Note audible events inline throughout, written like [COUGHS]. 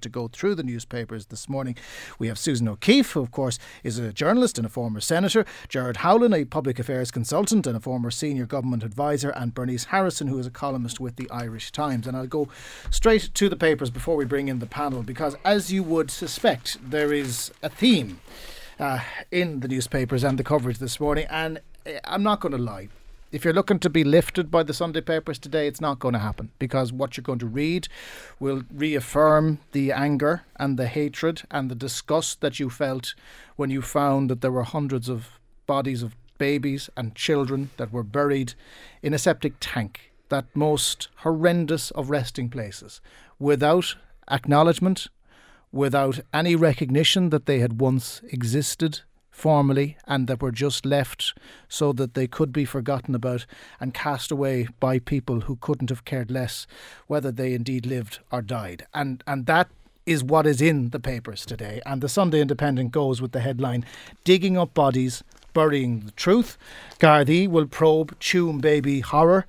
to go through the newspapers this morning. We have Susan O'Keefe, who, of course, is a journalist and a former senator, Gerard Howlin, a public affairs consultant and a former senior government advisor, and Bernice Harrison, who is a columnist with the Irish Times. And I'll go straight to the papers before we bring in the panel, because as you would suspect, there is a theme uh, in the newspapers and the coverage this morning. And eh, I'm not going to lie, if you're looking to be lifted by the Sunday papers today, it's not going to happen because what you're going to read will reaffirm the anger and the hatred and the disgust that you felt when you found that there were hundreds of bodies of babies and children that were buried in a septic tank, that most horrendous of resting places, without acknowledgement, without any recognition that they had once existed formally and that were just left so that they could be forgotten about and cast away by people who couldn't have cared less whether they indeed lived or died. And and that is what is in the papers today. And the Sunday Independent goes with the headline Digging Up Bodies, Burying the Truth. Gardaí will probe Tuam baby horror.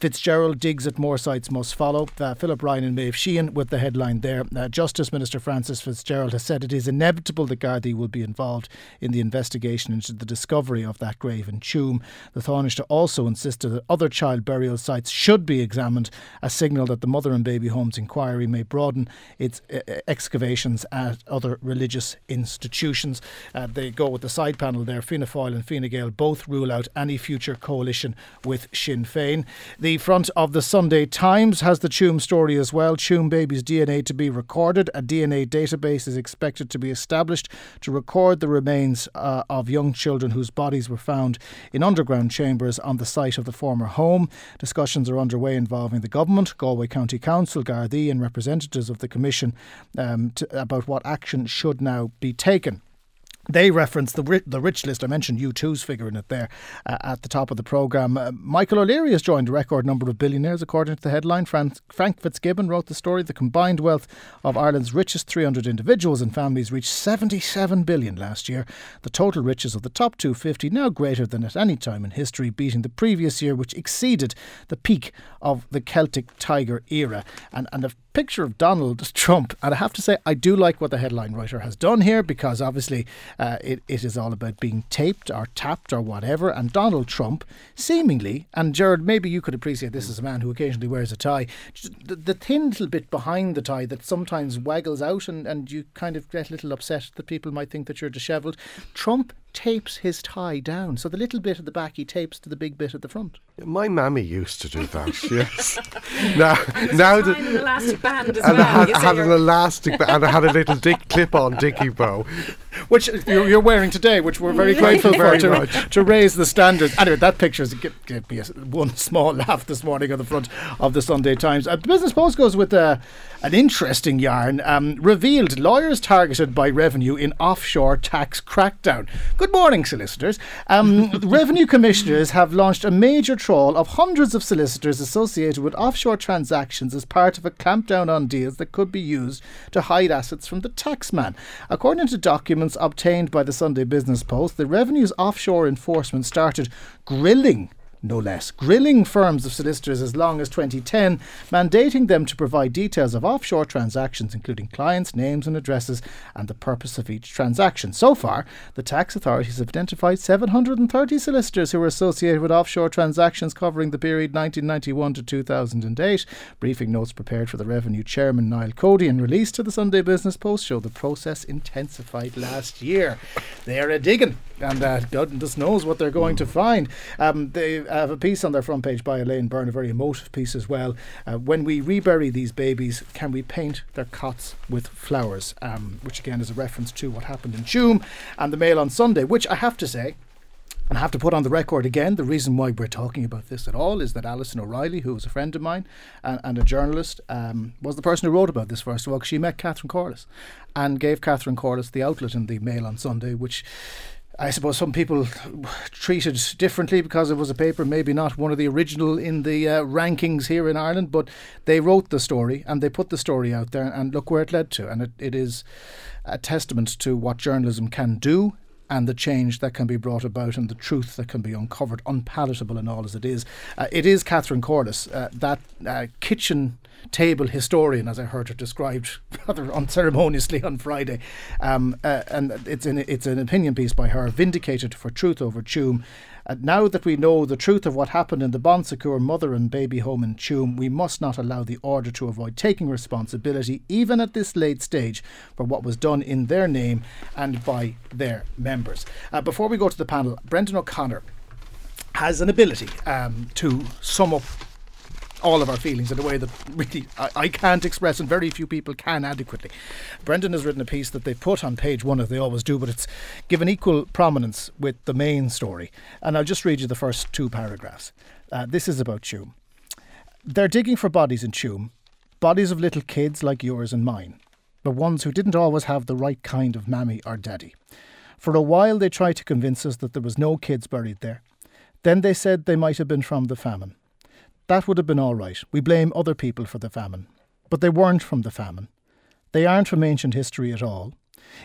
Fitzgerald digs at more sites must follow. Uh, Philip Ryan and Maeve Sheehan with the headline there. Uh, Justice Minister Frances Fitzgerald has said it is inevitable that Gardaí will be involved in the investigation into the discovery of that grave in Tuam. The Tánaiste also insisted that other child burial sites should be examined, a signal that the Mother and Baby Homes inquiry may broaden its uh, excavations at other religious institutions. Uh, they go with the side panel there. Fianna Fáil and Fine Gael both rule out any future coalition with Sinn Féin. The the front of the Sunday Times has the Tuam story as well. Tuam baby's DNA to be recorded. A DNA database is expected to be established to record the remains uh, of young children whose bodies were found in underground chambers on the site of the former home. Discussions are underway involving the government, Galway County Council, Gardaí, and representatives of the Commission um, to, about what action should now be taken they reference the the rich list. I mentioned U2's figure in it there uh, at the top of the programme. Uh, Michael O'Leary has joined a record number of billionaires, according to the headline. Frank, Frank Fitzgibbon wrote the story. The combined wealth of Ireland's richest 300 individuals and families reached 77 billion last year. The total riches of the top 250 now greater than at any time in history, beating the previous year, which exceeded the peak of the Celtic Tiger era. And, and picture of Donald [LAUGHS] Trump. And I have to say, I do like what the headline writer has done here because obviously uh, it, it is all about being taped or tapped or whatever. And Donald Trump, seemingly, and Gerard, maybe you could appreciate this as a man who occasionally wears a tie, the, the thin little bit behind the tie that sometimes waggles out and, and you kind of get a little upset that people might think that you're dishevelled. Trump tapes his tie down. So the little bit at the back he tapes to the big bit at the front. My mammy used to do that. [LAUGHS] yes. now, now the, an elastic band as and well. I had, had an elastic band and I had a little dick [LAUGHS] clip-on dicky bow, which you're, you're, wearing today, which we're very [LAUGHS] grateful for to, to, raise the standards. Anyway, that picture is give, give me a, one small laugh this morning on the front of the Sunday Times. Uh, Business Post goes with uh, an interesting yarn. Um, revealed lawyers targeted by revenue in offshore tax crackdown. Good morning, solicitors. Um, [LAUGHS] revenue commissioners have launched a major trawl of hundreds of solicitors associated with offshore transactions as part of a clampdown on deals that could be used to hide assets from the taxman. According to documents obtained by the Sunday Business Post, the Revenue's offshore enforcement started grilling no less, grilling firms of solicitors as long as 2010, mandating them to provide details of offshore transactions, including clients' names and addresses, and the purpose of each transaction. So far, the tax authorities have identified 730 solicitors who were associated with offshore transactions covering the period 1991 to 2008. Briefing notes prepared for the Revenue Chairman Niall Cody and released to the Sunday Business Post show the process intensified last year. They're a digging, and uh, God just knows what they're going to find. Um, they have a piece on their front page by Elaine Byrne, a very emotive piece as well. Uh, when we rebury these babies, can we paint their cots with flowers? Um, which again is a reference to what happened in Tuam and the Mail on Sunday, which I have to say, and I have to put on the record again the reason why we're talking about this at all is that Alison O'Reilly, who was a friend of mine and, and a journalist, um, was the person who wrote about this first of all because she met Catherine Corless and gave Catherine Corless the outlet in the Mail on Sunday, which I suppose some people treated differently because it was a paper, maybe not one of the original in the uh, rankings here in Ireland, but they wrote the story and they put the story out there, and look where it led to. And it, it is a testament to what journalism can do and the change that can be brought about and the truth that can be uncovered, unpalatable and all as it is. Uh, it is Catherine Corless, uh, that uh, kitchen table historian, as I heard her described [LAUGHS] rather unceremoniously on Friday. Um, uh, and it's an, it's an opinion piece by her, vindicated for truth over Tuam. Uh, now that we know the truth of what happened in the Bon Secours mother and baby home in Tuam, we must not allow the order to avoid taking responsibility, even at this late stage, for what was done in their name and by their members. Uh, before we go to the panel, Brendan O'Connor has an ability um, to sum up all of our feelings in a way that really I, I, can't express and very few people can adequately. Brendan has written a piece that they put on page one as they always do, but it's given equal prominence with the main story. And I'll just read you the first two paragraphs. Uh, this is about Tuam. They're digging for bodies in Tuam, bodies of little kids like yours and mine, but ones who didn't always have the right kind of mammy or daddy. For a while they tried to convince us that there was no kids buried there. Then they said they might have been from the famine. That would have been all right. We blame other people for the famine. But they weren't from the famine. They aren't from ancient history at all.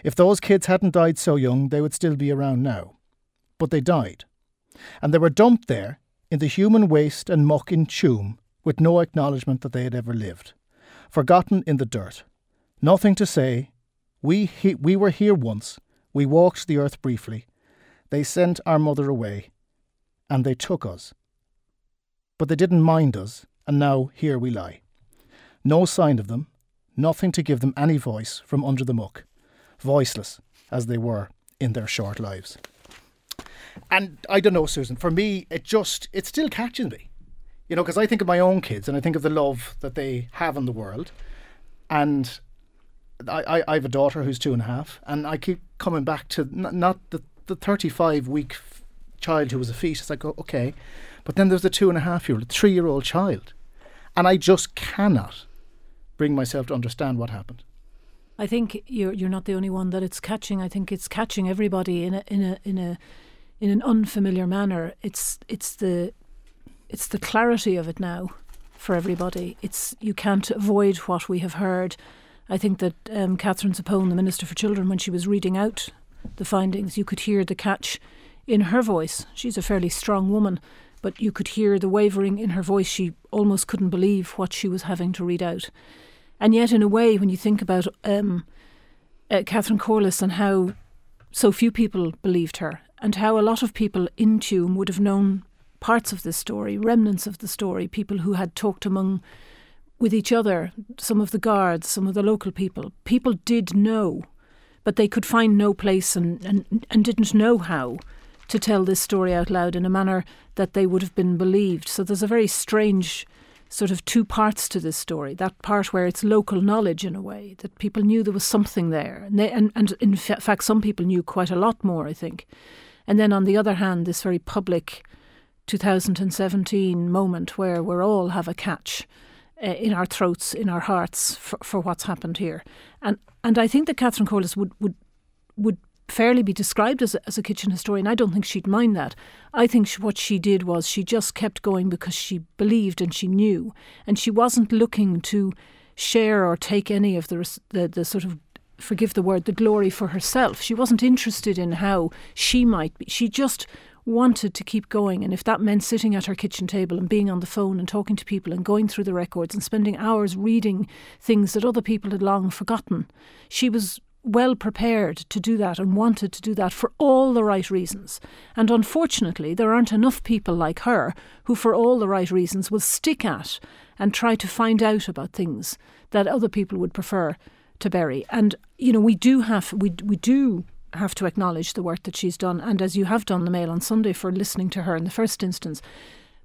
If those kids hadn't died so young, they would still be around now. But they died. And they were dumped there, in the human waste and muck in Tuam, with no acknowledgement that they had ever lived. Forgotten in the dirt. Nothing to say. We, he, we were here once. We walked the earth briefly. They sent our mother away. And they took us but they didn't mind us, and now here we lie. No sign of them, nothing to give them any voice from under the muck, voiceless as they were in their short lives. And I don't know, Susan, for me, it just, it still catches me. You know, because I think of my own kids and I think of the love that they have in the world. And I, I, have a daughter who's two and a half, and I keep coming back to n- not the, the 35 week f- child who was a fetus. I go, okay, but then there's the two and a half year old, three year old child. And I just cannot bring myself to understand what happened. I think you're you're not the only one that it's catching. I think it's catching everybody in a in a in a in an unfamiliar manner. It's it's the it's the clarity of it now for everybody. It's you can't avoid what we have heard. I think that um, Catherine Zappone, the Minister for Children, when she was reading out the findings, you could hear the catch in her voice. She's a fairly strong woman, but you could hear the wavering in her voice. She almost couldn't believe what she was having to read out. And yet, in a way, when you think about um, uh, Catherine Corless and how so few people believed her, and how a lot of people in Tuam would have known parts of this story, remnants of the story, people who had talked among with each other, some of the guards, some of the local people. People did know, but they could find no place and, and, and didn't know how to tell this story out loud in a manner that they would have been believed. So there's a very strange sort of two parts to this story. That part where it's local knowledge in a way, that people knew there was something there. And, they, and, and in fact, some people knew quite a lot more, I think. And then on the other hand, this very public 2017 moment where we all have a catch uh, in our throats, in our hearts for, for what's happened here. And and I think that Catherine Corless would, would would fairly be described as a, as a kitchen historian. I don't think she'd mind that. I think she, what she did was she just kept going because she believed and she knew, and she wasn't looking to share or take any of the the, the sort of forgive the word the glory for herself. She wasn't interested in how she might be. She just wanted to keep going and if that meant sitting at her kitchen table and being on the phone and talking to people and going through the records and spending hours reading things that other people had long forgotten she was well prepared to do that and wanted to do that for all the right reasons. And unfortunately, there aren't enough people like her who, for all the right reasons, will stick at and try to find out about things that other people would prefer to bury. And you know, we do have we we do have to acknowledge the work that she's done, and as you have done the Mail on Sunday for listening to her in the first instance.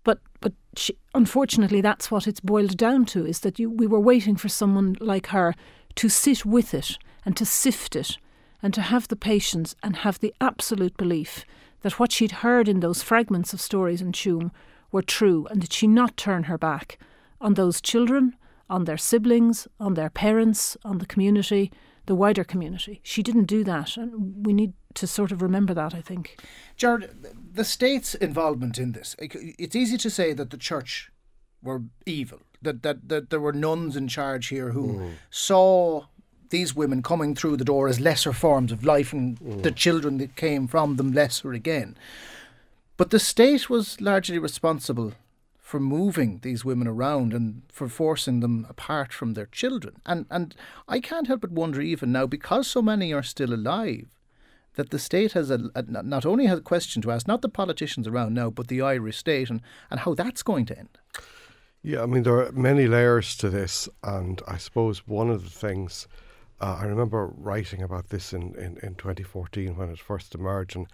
But but she, unfortunately, that's what it's boiled down to: is that you, we were waiting for someone like her to sit with it and to sift it and to have the patience and have the absolute belief that what she'd heard in those fragments of stories in Tuam were true and did she not turn her back on those children, on their siblings, on their parents, on the community, the wider community. She didn't do that and we need to sort of remember that, I think. Gerard, the state's involvement in this, it's easy to say that the church were evil, that, that, that there were nuns in charge here who mm. saw these women coming through the door as lesser forms of life and mm. the children that came from them lesser again. But the state was largely responsible for moving these women around and for forcing them apart from their children. And and I can't help but wonder even now because so many are still alive that the state has a, a not only has a question to ask not the politicians around now but the Irish state and, and how that's going to end. Yeah, I mean, there are many layers to this, and I suppose one of the things uh, I remember writing about this in, in, in 2014 when it first emerged, and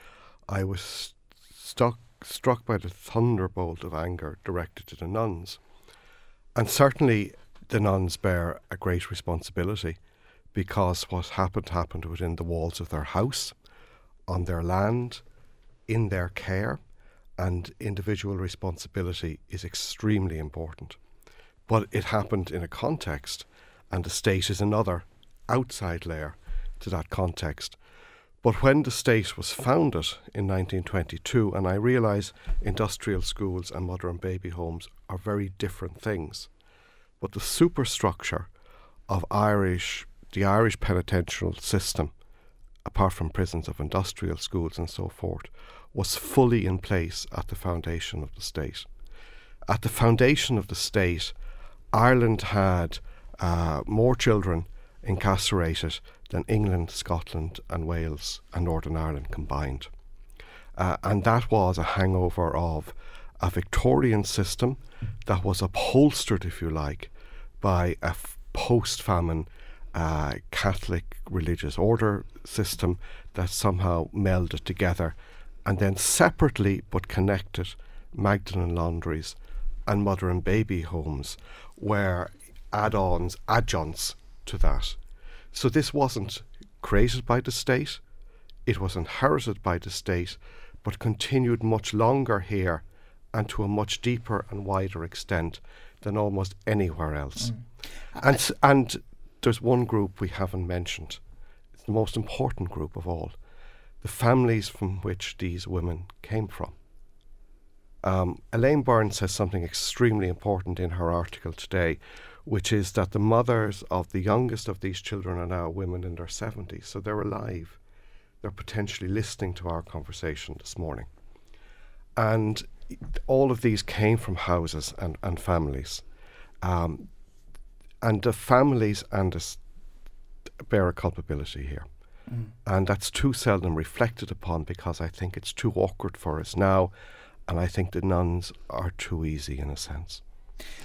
I was stuck, struck by the thunderbolt of anger directed to the nuns. And certainly the nuns bear a great responsibility because what happened happened within the walls of their house, on their land, in their care and individual responsibility is extremely important. But it happened in a context, and the state is another outside layer to that context. But when the state was founded in 1922, and I realise industrial schools and mother and baby homes are very different things, but the superstructure of Irish, the Irish penitential system, apart from prisons of industrial schools and so forth, was fully in place at the foundation of the state. At the foundation of the state, Ireland had uh, more children incarcerated than England, Scotland, and Wales and Northern Ireland combined. Uh, and that was a hangover of a Victorian system that was upholstered, if you like, by a f- post famine uh, Catholic religious order system that somehow melded together and then separately but connected Magdalen laundries and mother and baby homes were add ons, adjuncts to that. So this wasn't created by the state, it was inherited by the state, but continued much longer here and to a much deeper and wider extent than almost anywhere else. Mm. And, and there's one group we haven't mentioned. It's the most important group of all the families from which these women came from. Um, Elaine Byrne says something extremely important in her article today, which is that the mothers of the youngest of these children are now women in their 70s, so they're alive. They're potentially listening to our conversation this morning. And all of these came from houses and, and families. Um, and the families and the bear a culpability here. Mm. And that's too seldom reflected upon because I think it's too awkward for us now. And I think the nuns are too easy in a sense.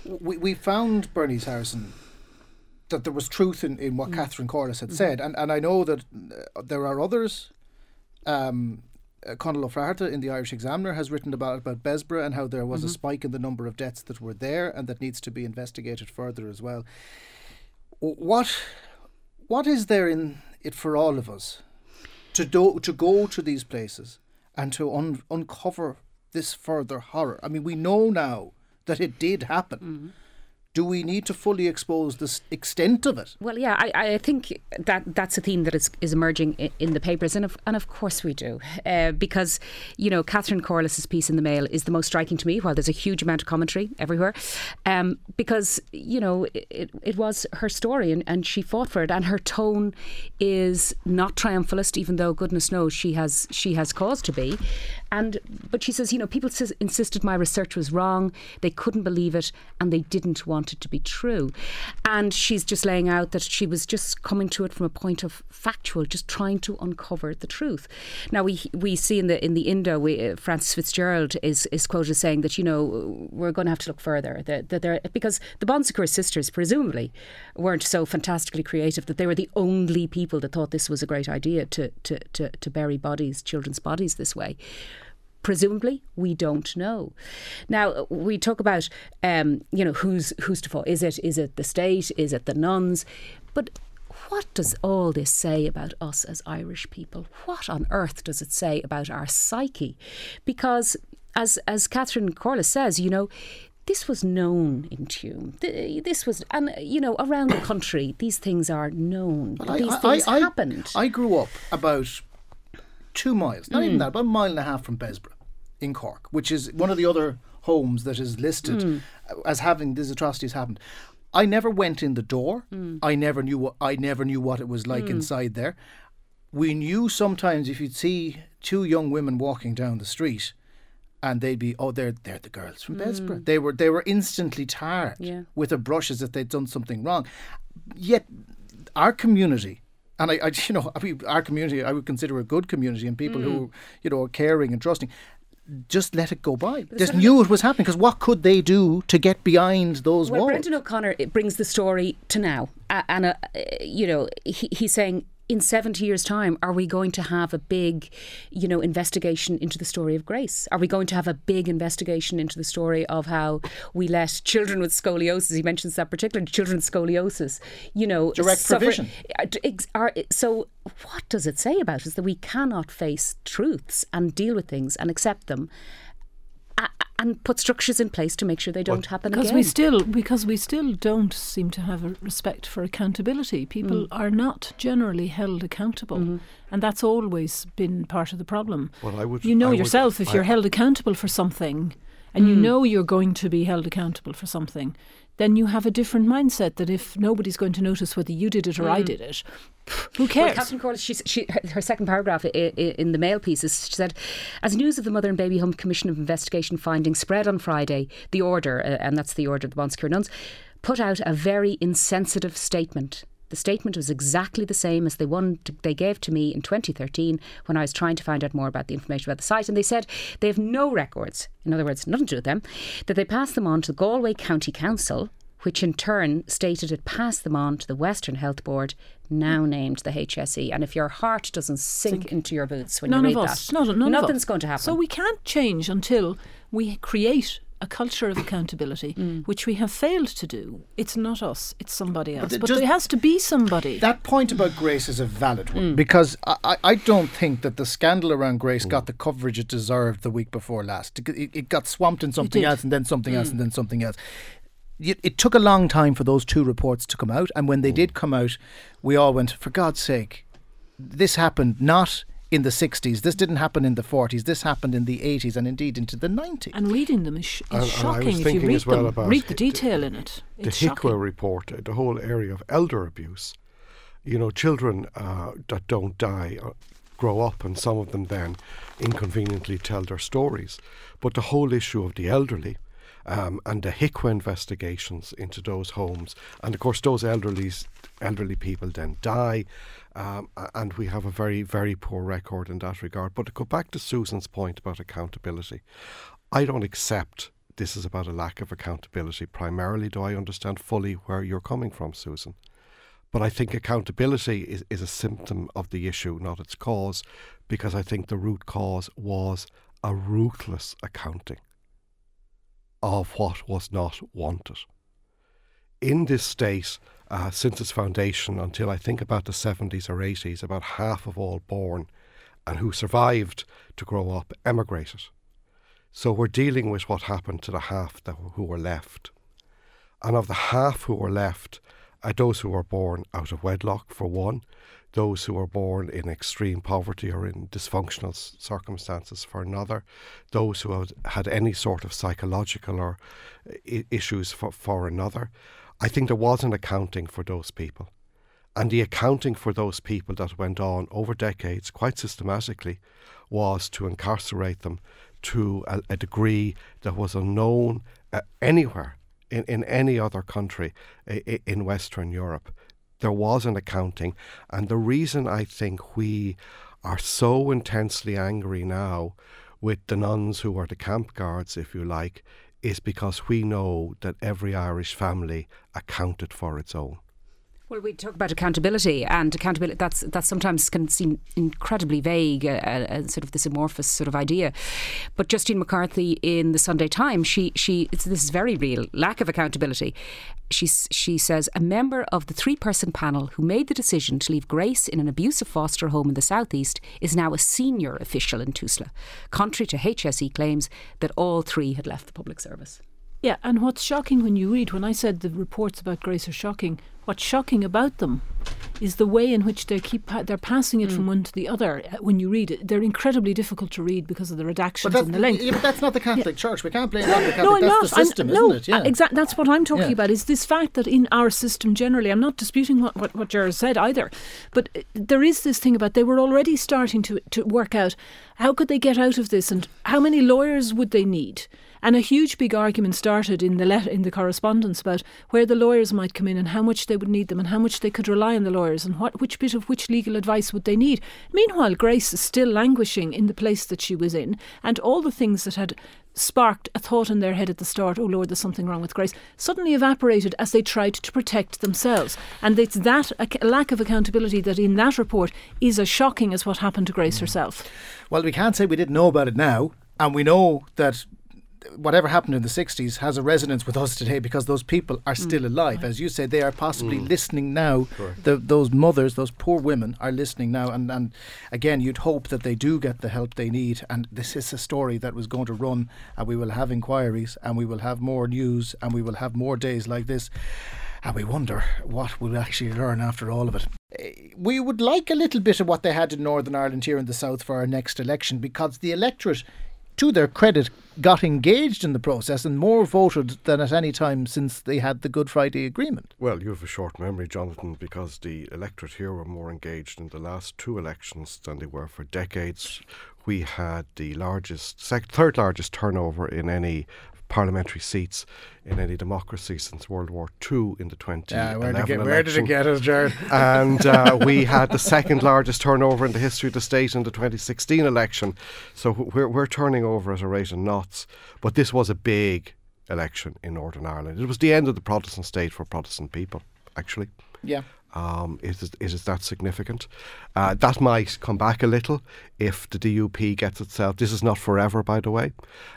We, we found, Bernice Harrison, that there was truth in, in what mm. Catherine Corless had mm. said. And, and I know that uh, there are others. Um, uh, Conall Ó Fátharta in the Irish Examiner has written about about Bessborough and how there was mm-hmm. a spike in the number of deaths that were there and that needs to be investigated further as well. What what is there in it for all of us to do, to go to these places and to un- uncover this further horror. I mean, we know now that it did happen. Mm-hmm do we need to fully expose the extent of it? Well, yeah, I, I think that that's a theme that is, is emerging in, in the papers, and of, and of course we do, uh, because you know Catherine Corless's piece in the Mail is the most striking to me. While there's a huge amount of commentary everywhere, um, because you know it, it was her story, and, and she fought for it, and her tone is not triumphalist, even though goodness knows she has she has cause to be, and but she says you know people insisted my research was wrong, they couldn't believe it, and they didn't want wanted to be true. And she's just laying out that she was just coming to it from a point of factual, just trying to uncover the truth. Now we we see in the in the Indo, we, uh, Frances Fitzgerald is is quoted as saying that you know we're going to have to look further that, that they're because the Bon Secours sisters presumably weren't so fantastically creative that they were the only people that thought this was a great idea to to to, to bury bodies, children's bodies this way. Presumably, we don't know. Now we talk about, um, you know, who's who's to fault? Is it is it the state? Is it the nuns? But what does all this say about us as Irish people? What on earth does it say about our psyche? Because as as Catherine Corless says, you know, this was known in Tuam. This was, and you know, around the country, these things are known. Well, these I, things I, happened. I grew up about two miles, not mm. even that, about a mile and a half from Bessborough in Cork, which is one of the other homes that is listed mm. as having these atrocities happened. I never went in the door. Hmm. I never knew what I never knew what it was like inside there. We knew sometimes if you'd see two young women walking down the street, and they'd be oh they're they're the girls from Bessborough. They were they were instantly tarred Hmm. Yeah. with a brush as if they'd done something wrong. Yet our community. And I, I, [LAUGHS] you know, I mean, our community, I would consider a good community, and people Mm. who, you know, are caring and trusting just let it go by. Just knew it was happening because what could they do to get behind those Well, walls? Brendan O'Connor it brings the story to now, A- and uh, you know he, he's saying. In 70 years' time, are we going to have a big, you know, investigation into the story of Grace? Are we going to have a big investigation into the story of how we let children with scoliosis, he mentions that particularly, children with scoliosis, you know, Direct suffer- provision. Uh, are- So, what does it say about us that we cannot face truths and deal with things and accept them and put structures in place to make sure they don't happen because again? we still because we still don't seem to have a respect for accountability. People Mm. are not generally held accountable, Mm-hmm. and that's always been part of the problem. Well, I would- you know I would- yourself if I- you're held accountable for something, and Mm. you know you're going to be held accountable for something. Then you have a different mindset that if nobody's going to notice whether you did it or I did it, who Mm. Well, cares? Catherine Corless, she, she, her, second paragraph in the Mail piece is she said, as news of the Mother and Baby Home Commission of Investigation findings spread on Friday, the order, uh, and that's the order of the Bon Secours nuns, put out a very insensitive statement. The statement was exactly the same as the one t- they gave to me in 2013 when I was trying to find out more about the information about the site. And they said they have no records, in other words, nothing to do with them, that they passed them on to the Galway County Council, which in turn stated it passed them on to the Western Health Board, now named the HSE. And if your heart doesn't sink, into your boots when none you read of us, that, none of nothing's going to happen. So we can't change until we create a culture of [COUGHS] accountability, Mm. which we have failed to do. It's not us; it's somebody else. it But just- there has to be somebody. That point about Grace is a valid Mm. one because I, I- I don't think that the scandal around Grace got the coverage it deserved the week before last. It, it- it got swamped in something else and then something Mm. else and then something else. It, it took a long time for those two reports to come out, and when they did come out, we all went, for God's sake, this happened not in the 60s, this didn't happen in the 40s, this happened in the 80s and indeed into the 90s. and reading them is, sh- is And- and shocking. if you read as well them, about read the the- detail in it. the It's HIQA shocking. report, uh, the whole area of elder abuse. You know, children uh, that don't die uh, grow up, and some of them then inconveniently tell their stories. But the whole issue of the elderly. Um, and the HIQA investigations into those homes, and of course those elderly elderly people then die, um, and we have a very very poor record in that regard. But to go back to Susan's point about accountability, I don't accept this is about a lack of accountability. Primarily, do I understand fully where you're coming from, Susan? But I think accountability is, is a symptom of the issue, not its cause, because I think the root cause was a ruthless accounting of what was not wanted. In this state, uh, since its foundation until I think about the 70s or 80s, about half of all born and who survived to grow up emigrated. So we're dealing with what happened to the half that who were left. And of the half who were left, uh, those who were born out of wedlock, for one, those who were born in extreme poverty or in dysfunctional circumstances, for another, those who had, had any sort of psychological or I- issues for, for another. I think there was an accounting for those people. And the accounting for those people that went on over decades, quite systematically, was to incarcerate them to a, a degree that was unknown uh, anywhere in, in any other country i- in Western Europe. There was an accounting, and the reason I think we are so intensely angry now with the nuns who are the camp guards, if you like, is because we know that every Irish family accounted for its own. Well, we talk about accountability, and accountability that's that sometimes can seem incredibly vague, uh, uh, sort of this amorphous sort of idea. But Justine McCarthy in the Sunday Times, she she this is very real lack of accountability. She she says a member of the three person panel who made the decision to leave Grace in an abusive foster home in the southeast is now a senior official in Tusla, contrary to HSE claims that all three had left the public service. Yeah, and what's shocking when you read, when I said the reports about Grace are shocking, what's shocking about them is the way in which they keep pa- they're passing it mm. from one to the other. Uh, when you read it, they're incredibly difficult to read because of the redactions and the length. Yeah, but that's not the Catholic yeah. Church. We can't blame the Catholic. No, I'm that's not. the system, I'm, isn't no, it? Yeah, exactly. That's what I'm talking yeah. about. Is this fact that in our system generally, I'm not disputing what what, what Gerard said either, but uh, there is this thing about they were already starting to to work out how could they get out of this and how many lawyers would they need and a huge big argument started in the letter, in the correspondence about where the lawyers might come in and how much they would need them and how much they could rely on the lawyers and what which bit of which legal advice would they need. Meanwhile, Grace is still languishing in the place that she was in, and all the things that had sparked a thought in their head at the start, oh Lord, there's something wrong with Grace, suddenly evaporated as they tried to protect themselves. And it's that lack of accountability that in that report is as shocking as what happened to Grace mm. herself. Well, we can't say we didn't know about it now. And we know that whatever happened in the 60s has a resonance with us today because those people are mm. still alive. As you say, they are possibly mm. listening now. The, those mothers, those poor women, are listening now. And, and again, you'd hope that they do get the help they need. And this is a story that was going to run, and we will have inquiries, and we will have more news, and we will have more days like this. And we wonder what we'll actually learn after all of it. Eh, we would like a little bit of what they had in Northern Ireland here in the South for our next election because the electorate to their credit, got engaged in the process and more voted than at any time since they had the Good Friday Agreement. Well, you have a short memory, Jonathan, because the electorate here were more engaged in the last two elections than they were for decades. We had the largest, sec- third largest turnover in any parliamentary seats in any democracy since World War II in the 2011 yeah, where did, get, where did it get us, Gerard? [LAUGHS] and uh, we had the second largest turnover in the history of the state in the 2016 election. So we're, we're turning over at a rate of knots. But this was a big election in Northern Ireland. It was the end of the Protestant state for Protestant people, actually. Yeah. Um, is, it, is it that significant? Uh, that might come back a little if the DUP gets itself. This is not forever, by the way,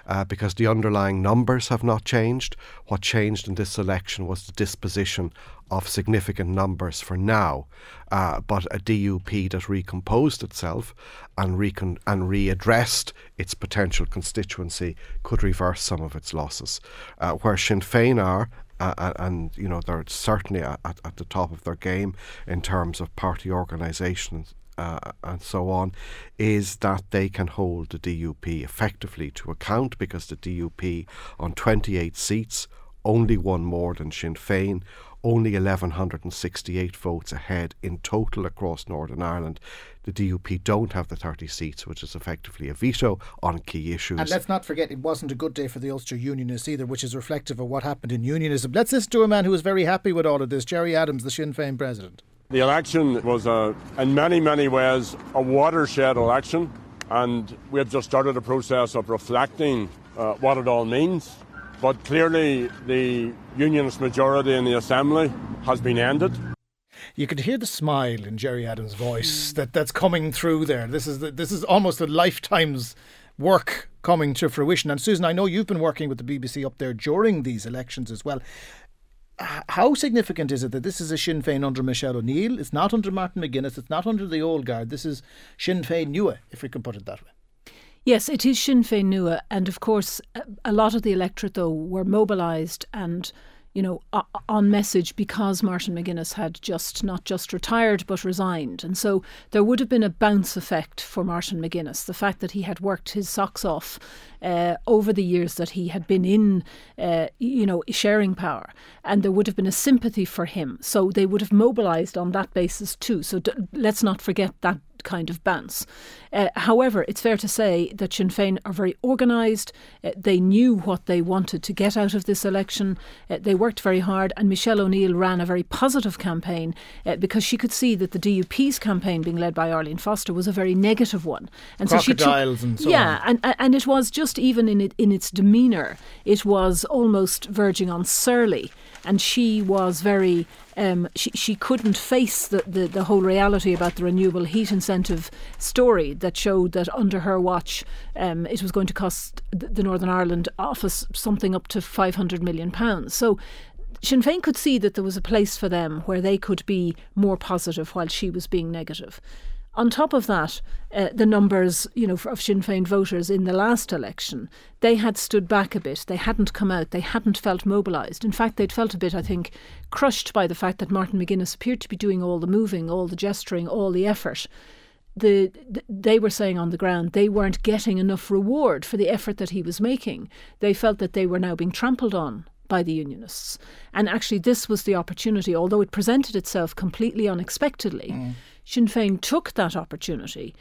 uh, because the underlying numbers have not changed. What changed in this election was the disposition of significant numbers for now, uh, but a DUP that recomposed itself and, recon- and readdressed its potential constituency could reverse some of its losses. Uh, where Sinn Féin are, uh, and you know they're certainly at, at the top of their game in terms of party organisation uh, and so on, is that they can hold the DUP effectively to account because the DUP on 28 seats only one more than Sinn Féin, only 1,168 votes ahead in total across Northern Ireland. The DUP don't have the 30 seats, which is effectively a veto on key issues. And let's not forget, it wasn't a good day for the Ulster Unionists either, which is reflective of what happened in unionism. Let's listen to a man who was very happy with all of this, Gerry Adams, the Sinn Féin president. The election was, a, in many, many ways, a watershed election, and we have just started a process of reflecting uh, what it all means. But clearly, the unionist majority in the Assembly has been ended. You could hear the smile in Gerry Adams' voice mm. that, that's coming through there. This is the, this is almost a lifetime's work coming to fruition. And Susan, I know you've been working with the BBC up there during these elections as well. How significant is it that this is a Sinn Féin under Michelle O'Neill? It's not under Martin McGuinness. It's not under the old guard. This is Sinn Féin Nua, if we can put it that way. Yes, it is Sinn Féin Nua, and of course, a lot of the electorate though were mobilised and you know, on message because Martin McGuinness had just not just retired but resigned. And so there would have been a bounce effect for Martin McGuinness. The fact that he had worked his socks off uh, over the years that he had been in, uh, you know, sharing power, and there would have been a sympathy for him. So they would have mobilised on that basis too. So d- let's not forget that kind of bounce. Uh, however, it's fair to say that Sinn Féin are very organised. Uh, they knew what they wanted to get out of this election. Uh, they worked very hard, and Michelle O'Neill ran a very positive campaign uh, because she could see that the DUP's campaign, being led by Arlene Foster, was a very negative one. And so she took, and so yeah, on. and and it was just even in it in its demeanour, it was almost verging on surly, and she was very um, she, she couldn't face the, the, the, whole reality about the renewable heat incentive story that showed that under her watch um, it was going to cost the Northern Ireland office something up to £500 million. So Sinn Féin could see that there was a place for them where they could be more positive while she was being negative. On top of that, uh, the numbers, you know, of Sinn Féin voters in the last election, they had stood back a bit. They hadn't come out. They hadn't felt mobilised. In fact, they'd felt a bit, I think, crushed by the fact that Martin McGuinness appeared to be doing all the moving, all the gesturing, all the effort. The, the, they were saying on the ground they weren't getting enough reward for the effort that he was making. They felt that they were now being trampled on by the Unionists. And actually, this was the opportunity, although it presented itself completely unexpectedly. Mm. Sinn Féin took that opportunity,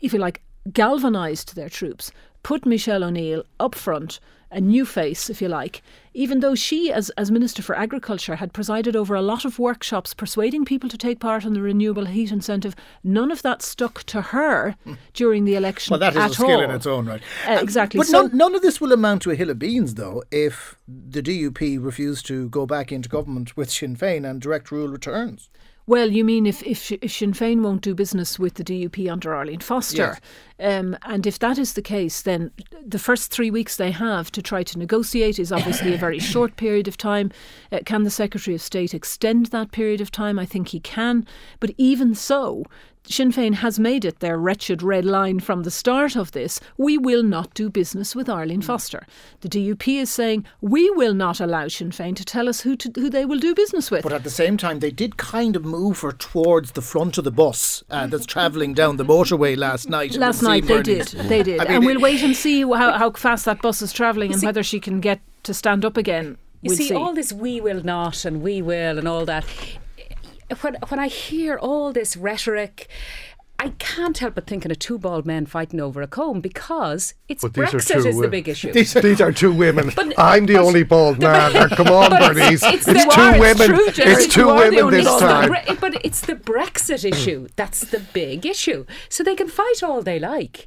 if you like, galvanised their troops, put Michelle O'Neill up front, a new face, if you like, even though she, as, as Minister for Agriculture, had presided over a lot of workshops persuading people to take part in the renewable heat incentive, none of that stuck to her during the election. Well, that is a skill all. in its own right. Uh, exactly. But so, none, none, of this will amount to a hill of beans, though, if the DUP refuse to go back into government with Sinn Féin and direct rule returns. Well, you mean if, if, if Sinn Féin won't do business with the DUP under Arlene Foster? Yes. Um, and if that is the case, then the first three weeks they have to try to negotiate is obviously a very [COUGHS] short period of time. Uh, can the Secretary of State extend that period of time? I think he can. But even so, Sinn Féin has made it their wretched red line from the start of this. We will not do business with Arlene. Foster. The DUP is saying we will not allow Sinn Féin to tell us who to, who they will do business with. But at the same time, they did kind of move her towards the front of the bus uh, that's travelling down the motorway last night. Last night they did, they did, I mean, and we'll wait and see how, how fast that bus is travelling and see, whether she can get to stand up again. You we'll see, see, all this we will not and we will and all that. When when I hear all this rhetoric I can't help but thinking of two bald men fighting over a comb because it's but Brexit is the big issue. These are, these are two women. But, I'm the but, only bald man. Come on, [LAUGHS] Bernice. It's, it's, it's two women. It's, true, it's two women this time. But it's the Brexit issue that's the big issue. So they can fight all they like.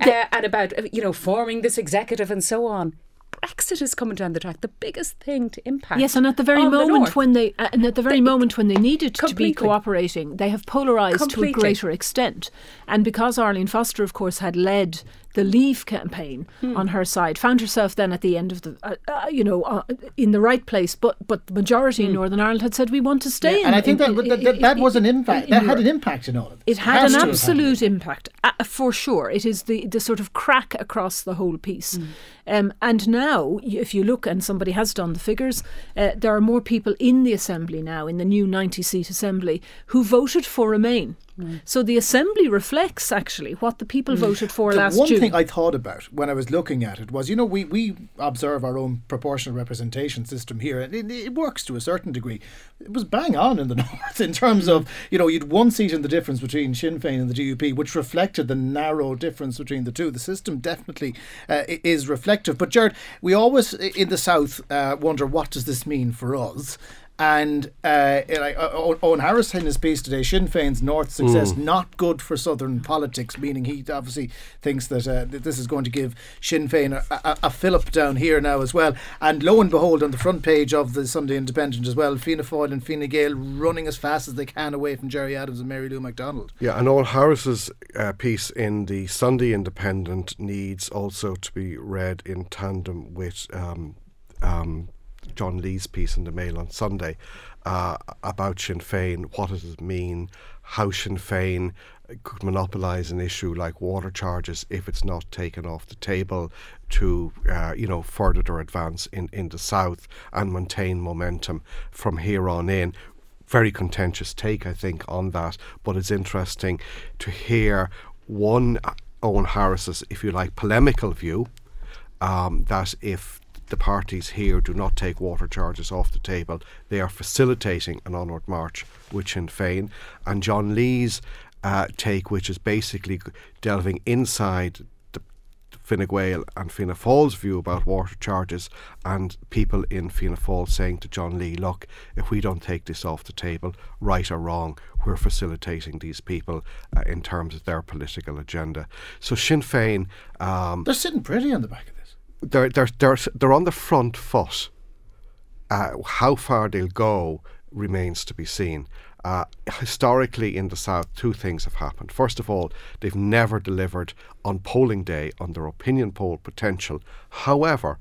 Uh, and about you know forming this executive and so on. Brexit is coming down the track, the biggest thing to impact. Yes, and at the very moment the when they, uh, and at the very moment when they needed completely. to be cooperating, they have polarised to a greater extent. And because Arlene Foster, of course, had led the Leave campaign hmm. on her side, found herself then at the end of the, uh, uh, you know, uh, in the right place. But but the majority hmm. in Northern Ireland had said we want to stay. Yeah, in, and I think in, that, in, that, that was an impact. that had an impact in all of it. It had an absolute impact uh, for sure. It is the the sort of crack across the whole piece. Hmm. Um, and now, if you look, and somebody has done the figures, uh, there are more people in the assembly now, in the new 90 seat assembly, who voted for Remain. Mm. So the assembly reflects actually what the people mm. voted for the last one June. thing I thought about when I was looking at it was, you know, we, we observe our own proportional representation system here, and it, it works to a certain degree. It was bang on in the [LAUGHS] north in terms of, you know, you'd one seat in the difference between Sinn Féin and the DUP, which reflected the narrow difference between the two. The system definitely uh, is reflective. But Gerard, we always in the south uh, wonder what does this mean for us. And uh, like Eoghan Harris in his piece today, Sinn Féin's North success mm. not good for Southern politics, meaning he obviously thinks that, uh, that this is going to give Sinn Féin a, a, a fillip down here now as well. And lo and behold, on the front page of the Sunday Independent as well, Fianna Fáil and Fine Gael running as fast as they can away from Gerry Adams and Mary Lou McDonald. Yeah, and Eoghan Harris's uh, piece in the Sunday Independent needs also to be read in tandem with. Um, um, John Lee's piece in the Mail on Sunday uh, about Sinn Féin. What does it mean? How Sinn Féin could monopolise an issue like water charges if it's not taken off the table to, uh, you know, further their advance in, in the south and maintain momentum from here on in. Very contentious take, I think, on that, but it's interesting to hear one uh, Eoghan Harris's, if you like, polemical view um, that if the parties here do not take water charges off the table. They are facilitating an onward march with Sinn Féin. And John Lee's uh, take, which is basically delving inside the Fine Gael and Fianna Fáil's view about water charges, and people in Fianna Fáil saying to John Lee, look, if we don't take this off the table, right or wrong, we're facilitating these people uh, in terms of their political agenda. So Sinn Féin. Um, They're sitting pretty on the back of they're they're they're they're on the front foot. Uh, how far they'll go remains to be seen. Uh, historically, in the South, two things have happened. First of all, they've never delivered on polling day on their opinion poll potential. However,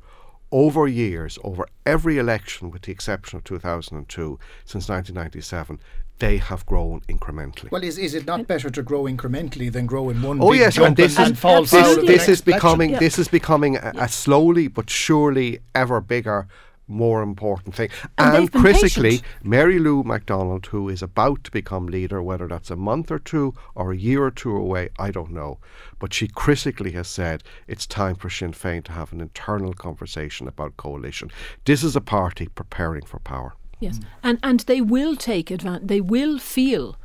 over years, over every election, with the exception of 2002, since 1997, they have grown incrementally. Well, is, is it not better to grow incrementally than grow in one Oh big yes, oh, jump and this and, is and this, foul of Absolutely. the this is becoming election? this is becoming a, a slowly but surely ever bigger, more important thing. And they've critically, patient. Mary Lou McDonald, who is about to become leader, whether that's a month or two or a year or two away, I don't know, but she critically has said it's time for Sinn Féin to have an internal conversation about coalition. This is a party preparing for power. Yes, mm. and and they will take advantage. They will feel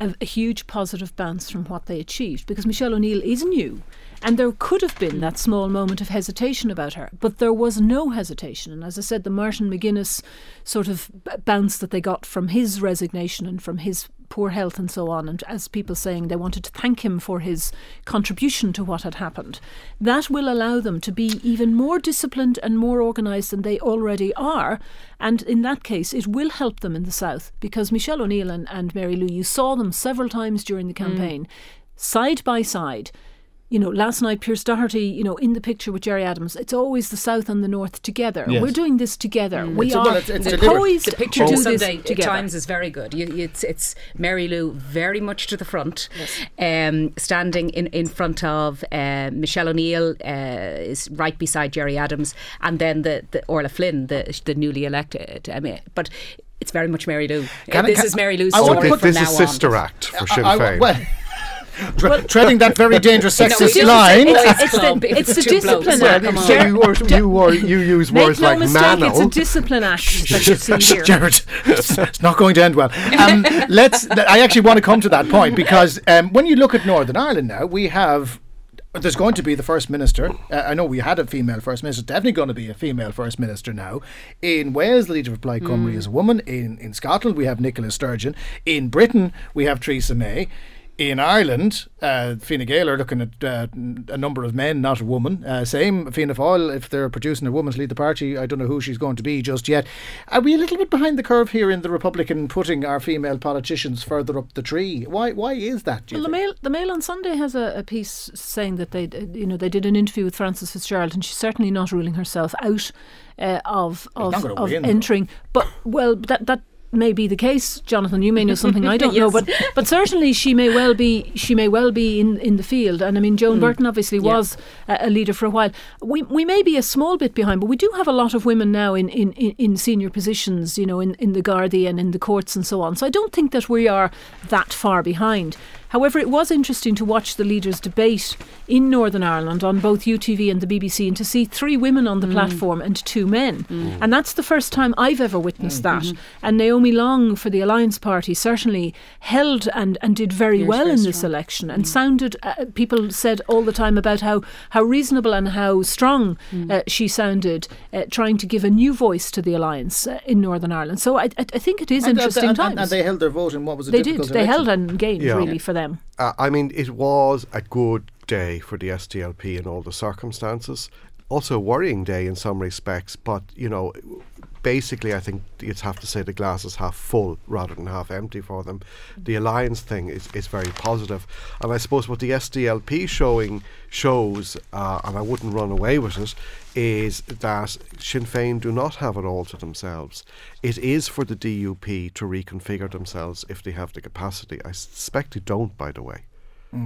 a, a huge positive bounce from what they achieved because Michelle O'Neill is new, and there could have been that small moment of hesitation about her, but there was no hesitation. And as I said, the Martin McGuinness sort of b- bounce that they got from his resignation and from his poor health and so on, and as people saying they wanted to thank him for his contribution to what had happened, that will allow them to be even more disciplined and more organised than they already are. And in that case, it will help them in the south because Michelle O'Neill and, and Mary Lou, you saw them several times during the mm. campaign, side by side. You know, last night, Pearse Doherty, you know, in the picture with Gerry Adams, it's always the South and the North together. Yes. We're doing this together. We It's- are well, it's- it's poised The picture to on do this Sunday together. Times is very good. You, it's it's Mary Lou very much to the front, um, standing in, in front of uh, Michelle O'Neill uh, is right beside Gerry Adams, and then the, the Orla Flynn, the the newly elected. I mean, but. It's very much Mary Lou. Can I- this can- is Mary Lou's I wanna story put from this now is on. Sister Act for Sinn I- I- well, tre- treading that very dangerous sexist do line. the It's the- club it's the discipline act. come. So you, were, you, were, you use Make words no like mistake, mano. it's a discipline act [LAUGHS] that you see here. Gerard, it's, it's not going to end well. [LAUGHS] Um, let's. I actually want to come to that point because um, when you look at Northern Ireland now, we have. There's going to be the first minister. Uh, I know we had a female first minister. Definitely going to be a female first minister now. In Wales, the leader of Plaid Cymru is a woman. In in Scotland, we have Nicola Sturgeon. In Britain, we have Theresa May. In Ireland, uh, Fine Gael are looking at uh, a number of men, not a woman. Uh, same Fianna Fáil, if they're producing a woman to lead the party, I don't know who she's going to be just yet. Are we a little bit behind the curve here in the Republican putting our female politicians further up the tree? Why? Why is that? Well, the? Mail, the Mail on Sunday has a, a piece saying that they, you know, they did an interview with Frances Fitzgerald, and she's certainly not ruling herself out uh, of of, of win, though. entering. But well, that that may be the case, Jonathan. You may know something I don't [LAUGHS] know, but but certainly she may well be she may well be in, in the field. And I mean, Joan mm. Burton obviously Yeah. was a, a leader for a while. We we may be a small bit behind, but we do have a lot of women now in, in, in, senior positions. You know, in in the Gardaí and in the courts and so on. So I don't think that we are that far behind. However, it was interesting to watch the leaders debate in Northern Ireland on both UTV and the BBC and to see three women on the mm. platform and two men. Mm. And that's the first time I've ever witnessed that. Mm-hmm. And Naomi Long for the Alliance Party certainly held and, and did very Yes, well very in this strong. election and sounded, uh, people said all the time about how, how reasonable and how strong uh, she sounded, uh, trying to give a new voice to the Alliance uh, in Northern Ireland. So I, I, I think it is And- and- interesting and, times. and they held their vote in what was a they did. difficult They election. held and gained Yeah. really for them. Uh, I mean, it was a good day for the SDLP in all the circumstances. Also, a worrying day in some respects, but you know, basically, I think you'd have to say the glass is half full rather than half empty for them. The alliance thing is, is very positive, and I suppose what the SDLP showing shows, uh, and I wouldn't run away with it, is that Sinn Féin do not have it all to themselves. It is for the DUP to reconfigure themselves if they have the capacity. I suspect they don't, by the way.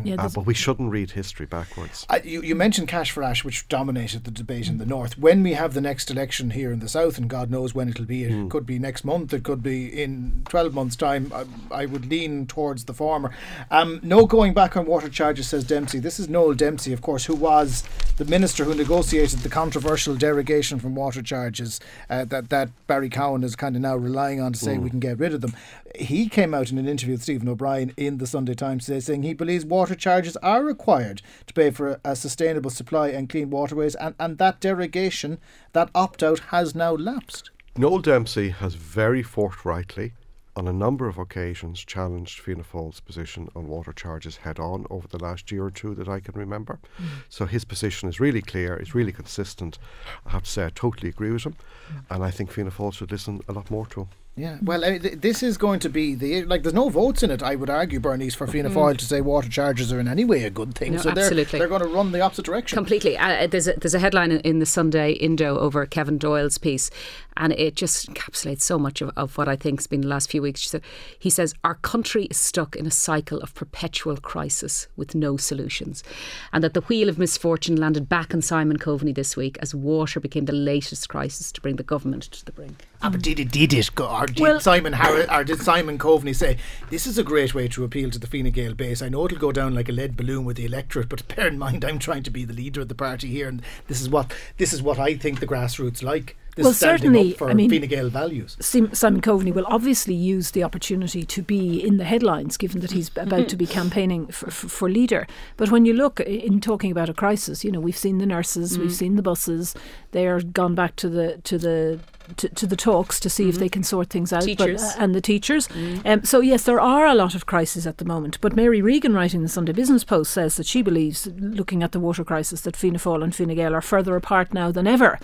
Yeah, Uh, but we shouldn't read history backwards. Uh, you, you mentioned Cash for Ash, which dominated the debate in the north. When we have the next election here in the south, and God knows when it'll be, it could be next month, it could be in 12 months' time, I, I would lean towards the former. Um, no going back on water charges, says Dempsey. This is Noel Dempsey, of course, who was the minister who negotiated the controversial derogation from water charges uh, that, that Barry Cowen is kind of now relying on to say we can get rid of them. He came out in an interview with Stephen O'Brien in the Sunday Times today saying he believes water charges are required to pay for a, a sustainable supply and clean waterways, and, and that derogation, that opt out, has now lapsed. Noel Dempsey has very forthrightly, on a number of occasions, challenged Fianna Fáil's position on water charges head on over the last year or two that I can remember. Mm. So his position is really clear, it's really consistent. I have to say, I totally agree with him, mm. and I think Fianna Fáil should listen a lot more to him. Yeah, mm. well, I mean, this is going to be the like. There's no votes in it. I would argue, Bernice, for Fianna mm. Fáil to say water charges are in any way a good thing. No, so they're absolutely. they're going to run the opposite direction. Completely. Uh, uh, there's a, there's a headline in, in the Sunday Indo over Kevin Doyle's piece, and it just encapsulates so much of, of what I think has been the last few weeks. Said- He says our country is stuck in a cycle of perpetual crisis with no solutions, and that the wheel of misfortune landed back on Simon Coveney this week as water became the latest crisis to bring the government to the brink. Ah, but did it, did it go, or did Well- Simon Harris, or did Simon Coveney say this is a great way to appeal to the Fine Gael base? I know it'll go down like a lead balloon with the electorate, but bear in mind I'm trying to be the leader of the party here, and this is what this is what I think the grassroots like. This Well, certainly, up for I mean- Fine Gael values. Simon Coveney will obviously use the opportunity to be in the headlines, given that he's about to be campaigning for, for, for leader. But when you look in talking about a crisis, you know we've seen the nurses, we've seen the buses. They are gone back to the to the to, to the talks to see if they can sort things out. Teachers. But, uh, and the teachers. Um, so yes, there are a lot of crises at the moment. But Mary Regan, writing the Sunday Business Post, says that she believes, looking at the water crisis, that Fianna Fáil and Fine Gael are further apart now than ever.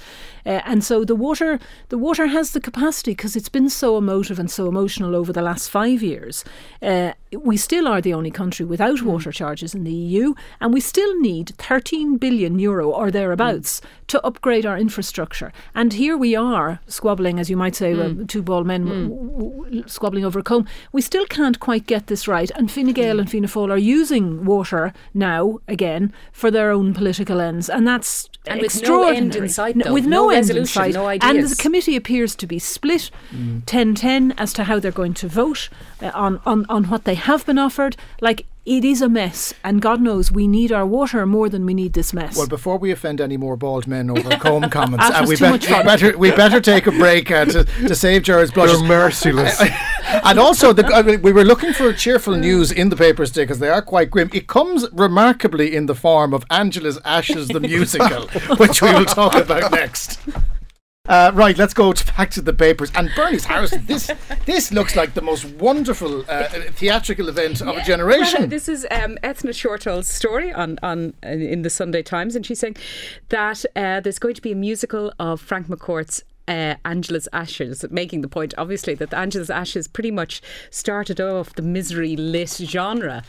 Uh, and so the water, the water has the capacity because it's been so emotive and so emotional over the last five years. Uh, we still are the only country without water charges in the EU, and we still need 13 billion euro or thereabouts to upgrade our infrastructure. And here we are squabbling, as you might say, uh, two bald men w- w- w- squabbling over a comb. We still can't quite get this right, and Fine Gael and Fianna Fáil are using water now again for their own political ends, and that's And with no end in sight, No- though. with No no, end in resolution, sight, no and the committee appears to be split 10-10 as to how they're going to vote uh, on, on on what they have been offered. Like it is a mess, and God knows we need our water more than we need this mess. Well, before we offend any more bald men over comb [LAUGHS] comments, uh, we, too bet- much we fun. better we better take a break uh, to, to save Gerard's blushes. They're merciless. [LAUGHS] and also, the, I mean, we were looking for cheerful news in the papers today because they are quite grim. It comes remarkably in the form of Angela's Ashes, the [LAUGHS] musical, which we will talk about next. Uh, right, let's go to, [LAUGHS] back to the papers. And Bernice Harrison, this this looks like the most wonderful uh, theatrical event of a Well, generation. this is um, Eithne Shortall's story on, on uh, in the Sunday Times, and she's saying that uh, there's going to be a musical of Frank McCourt's. Uh, Angela's Ashes, making the point, obviously, that Angela's Ashes pretty much started off the misery lit genre.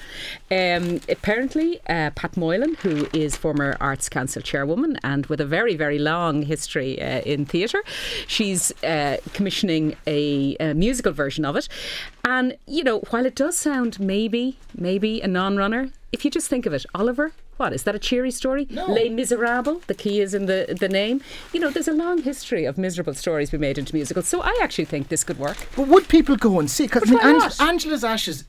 Um, apparently, uh, Pat Moylan, who is former Arts Council chairwoman and with a very, very long history uh, in theatre, she's uh, commissioning a, a musical version of it. And, you know, while it does sound maybe, maybe a non runner, if you just think of it, Oliver, what is that a cheery story? No. Les Miserables, the key is in the, the name. You know, there's a long history of miserable stories we made into musicals, so I actually think this could work. But would people go and see? Because I mean, Ange-? Angela's Ashes,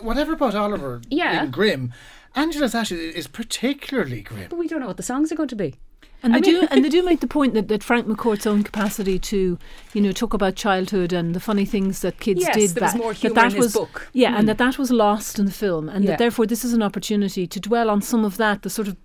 whatever about Oliver Yeah. being grim, Angela's Ashes is particularly grim. But we don't know what the songs are going to be. And they I mean- do, [LAUGHS] and they do make the point that, that Frank McCourt's own capacity to, you know, talk about childhood and the funny things that kids Yes, did. was that, more that that in his was, book. Yeah, Mm. and that that was lost in the film, and Yeah. that therefore this is an opportunity to dwell on some of that, the sort of,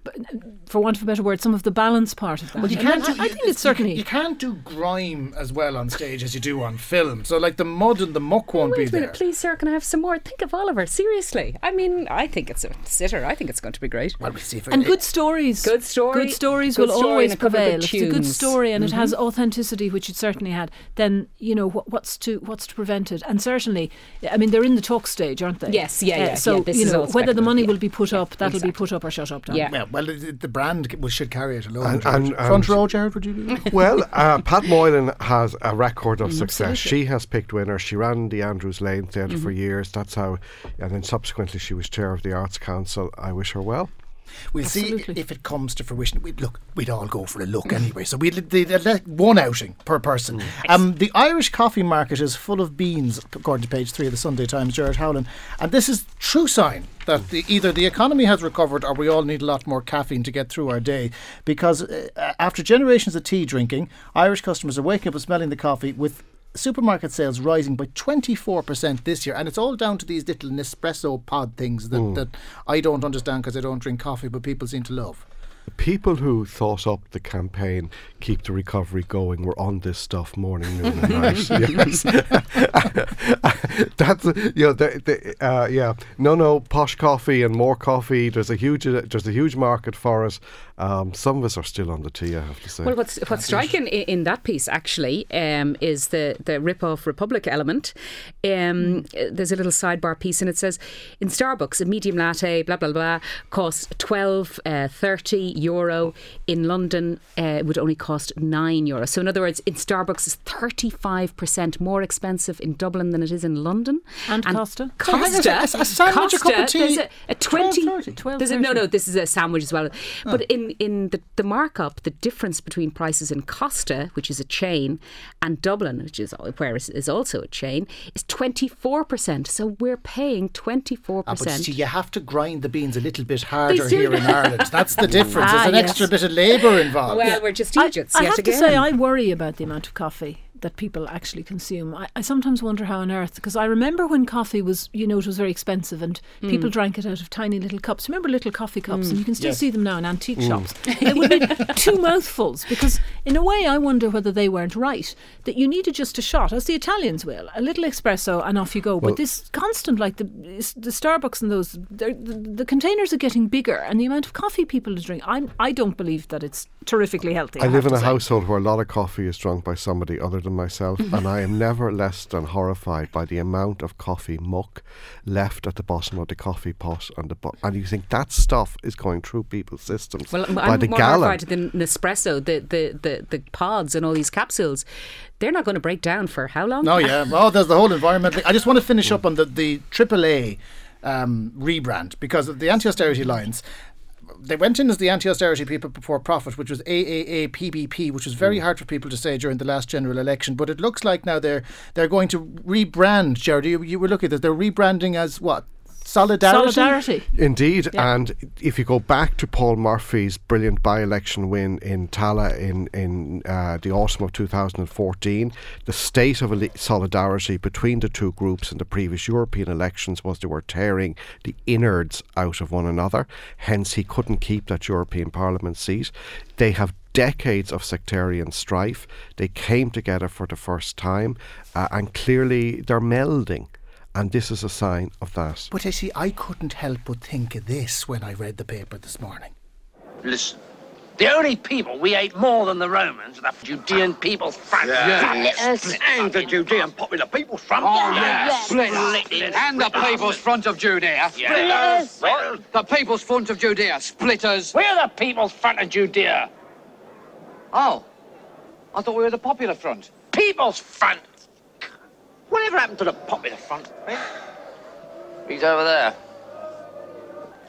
for want of a better word, some of the balance part of that. Well, you can't. I, do- I you- think it's certainly. You can't do grime as well on stage as you do on film. So, like the mud and the muck won't be Wait minute, there. please, sir, can I have some more? Think of Oliver, seriously. I mean, I think it's a sitter. I think it's going to be great. Well, we see if it, and good stories. Good story, Good stories good will story always and a couple of prevail. If it's a good tunes. Mm-hmm. story and it has authenticity, which it certainly had, then you know what, what's to what's to prevent it. And certainly, I mean, they're in the talk stage, aren't they? Yes, yeah, Uh, yeah, So yeah, you know whether the money yeah. will be put up, that'll exactly. be put up or shut up. Dan. Yeah. well, well, the the brand will- should carry it alone. And- Gerard. and- Front row, Gerard, would you do that? well, uh, Pat Moylan has a record of success. absolutely. She has picked winners. She ran the Andrews Lane Theatre for years. That's how, and then subsequently she was chair of the Arts Council. I wish her well. We'll see if it comes to fruition. We'd look, we'd all go for a look anyway. So we'd let one outing per person. Um, the Irish coffee market is full of beans, according to page three of the Sunday Times. Gerard Howlin, and this is true sign that the, either the economy has recovered or we all need a lot more caffeine to get through our day. Because uh, after generations of tea drinking, Irish customers are waking up and smelling the coffee with supermarket sales rising by 24% this year and it's all down to these little Nespresso pod things that, that I don't understand because I don't drink coffee but people seem to love The people who thought up the campaign keep the recovery going were on this stuff morning, noon, and night. [LAUGHS] yes, [LAUGHS] that's you know, the, the, uh, yeah, no, no, posh coffee and more coffee. There's a huge, uh, there's a huge market for it. Um, some of us are still on the tea, I have to say. Well, what's what's striking in, in that piece actually um, is the the rip off Republic element. Um, there's a little sidebar piece, and it says in Starbucks a medium latte, blah blah blah, costs 12, uh, 30 euro. In London, uh, would only cost nine euro. So in other words, in Starbucks is 35 percent more expensive in Dublin than it is in London. And Costa? So hang on a Costa, a- a sandwich, a cup of Costa, tea, There's a, a 20. 12.30, There's a, no, no, this is a sandwich as well. But in, in the, the markup, the difference between prices in Costa, which is a chain, and Dublin, which is where is, is also a chain, is 24%. So we're paying 24%. Ah, but see, you have to grind the beans a little bit harder here in Ireland. That's the [LAUGHS] difference. Ah, There's an yes. extra bit of labour involved. well, we're just I, idiots I yet have again. to say, I worry about the amount of coffee that people actually consume. I, I sometimes wonder how on earth, because I remember when coffee was, you know, it was very expensive and people Mm. drank it out of tiny little cups. Remember little coffee cups? And you can still Yes. see them now in antique shops. It would be [LAUGHS] two mouthfuls because, in a way, I wonder whether they weren't right. That you needed just a shot, as the Italians will, a little espresso and off you go. Well- but this constant, like the the Starbucks and those, the, the containers are getting bigger, and the amount of coffee people are drinking, I'm, I don't believe that it's terrifically healthy. I have live in a say. household where a lot of coffee is drunk by somebody other than myself, and I am never less than horrified by the amount of coffee muck left at the bottom of the coffee pot and the bu- and you think that stuff is going through people's systems Well, by I'm the more gallon. horrified than Nespresso, the, the, the, the pods and all these capsules. They're not going to break down for how long? No, yeah. [LAUGHS] Well, there's the whole environment. I just want to finish up on the the AAA um, rebrand because of the anti-austerity lines. They went in as the anti-austerity people before profit, which was AAA PBP, which was very hmm. hard for people to say during the last general election. But it looks like now they're they're going to rebrand. Gerard, you, you were looking at this. They're rebranding as what? Solidarity. Solidarity. Indeed, Yeah. and if you go back to Paul Murphy's brilliant by-election win in Tallaght in in uh, the autumn of 2014, the state of ali- solidarity between the two groups in the previous European elections was they were tearing the innards out of one another. Hence, he couldn't keep that European Parliament seat. They have decades of sectarian strife. They came together for the first time, uh, and clearly they're melding. And this is a sign of that. But I see, I couldn't help but think of this when I read the paper this morning. Listen, the only people we ate more than the Romans are the Judean People's Front. Yes. And the Judean Popular People's Front. Oh, yes. Split. Split. Oh, and the People's Front of Judea. Yes. The People's Front of Judea. Splitters. We're the People's Front of Judea. Oh. I thought we were the Popular Front. People's Front. Whatever happened to the Popular Front? eh? He's over there.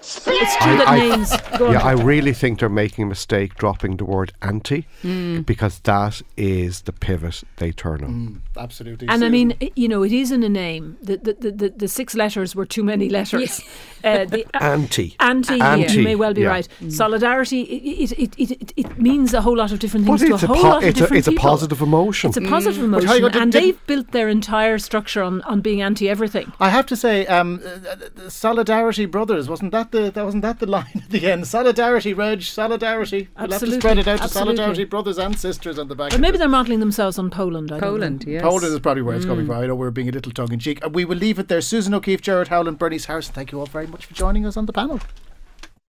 It's true that names. Go on. yeah, I really think they're making a mistake dropping the word anti Hmm. because that is the pivot they turn on. Absolutely. And I mean, you know, it is in a name. The the, the, the, the six letters were too many letters. [LAUGHS] Uh, the a- Anti. anti, Anti, you may well be yeah. right. Solidarity, it, it, it, it, it means a whole lot of different But things to a it's a, whole po- lot of it's, a, different it's a positive emotion. It's a positive But emotion, and did- they've built their entire structure on, on being anti everything. I have to say, um, uh, the Solidarity Brothers wasn't that the that wasn't that the line at the end? Solidarity, Reg, Solidarity. We'll have to spread it out to absolutely. Solidarity Brothers and Sisters on the back. But maybe they're modelling themselves on Poland. I don't Poland, know. yes. Poland is probably where it's coming from. I know we're being a little tongue in cheek. Uh, We will leave it there. Susan O'Keefe, Gerard Howlin, Bernice Harrison. Thank you all very much for joining us on the panel.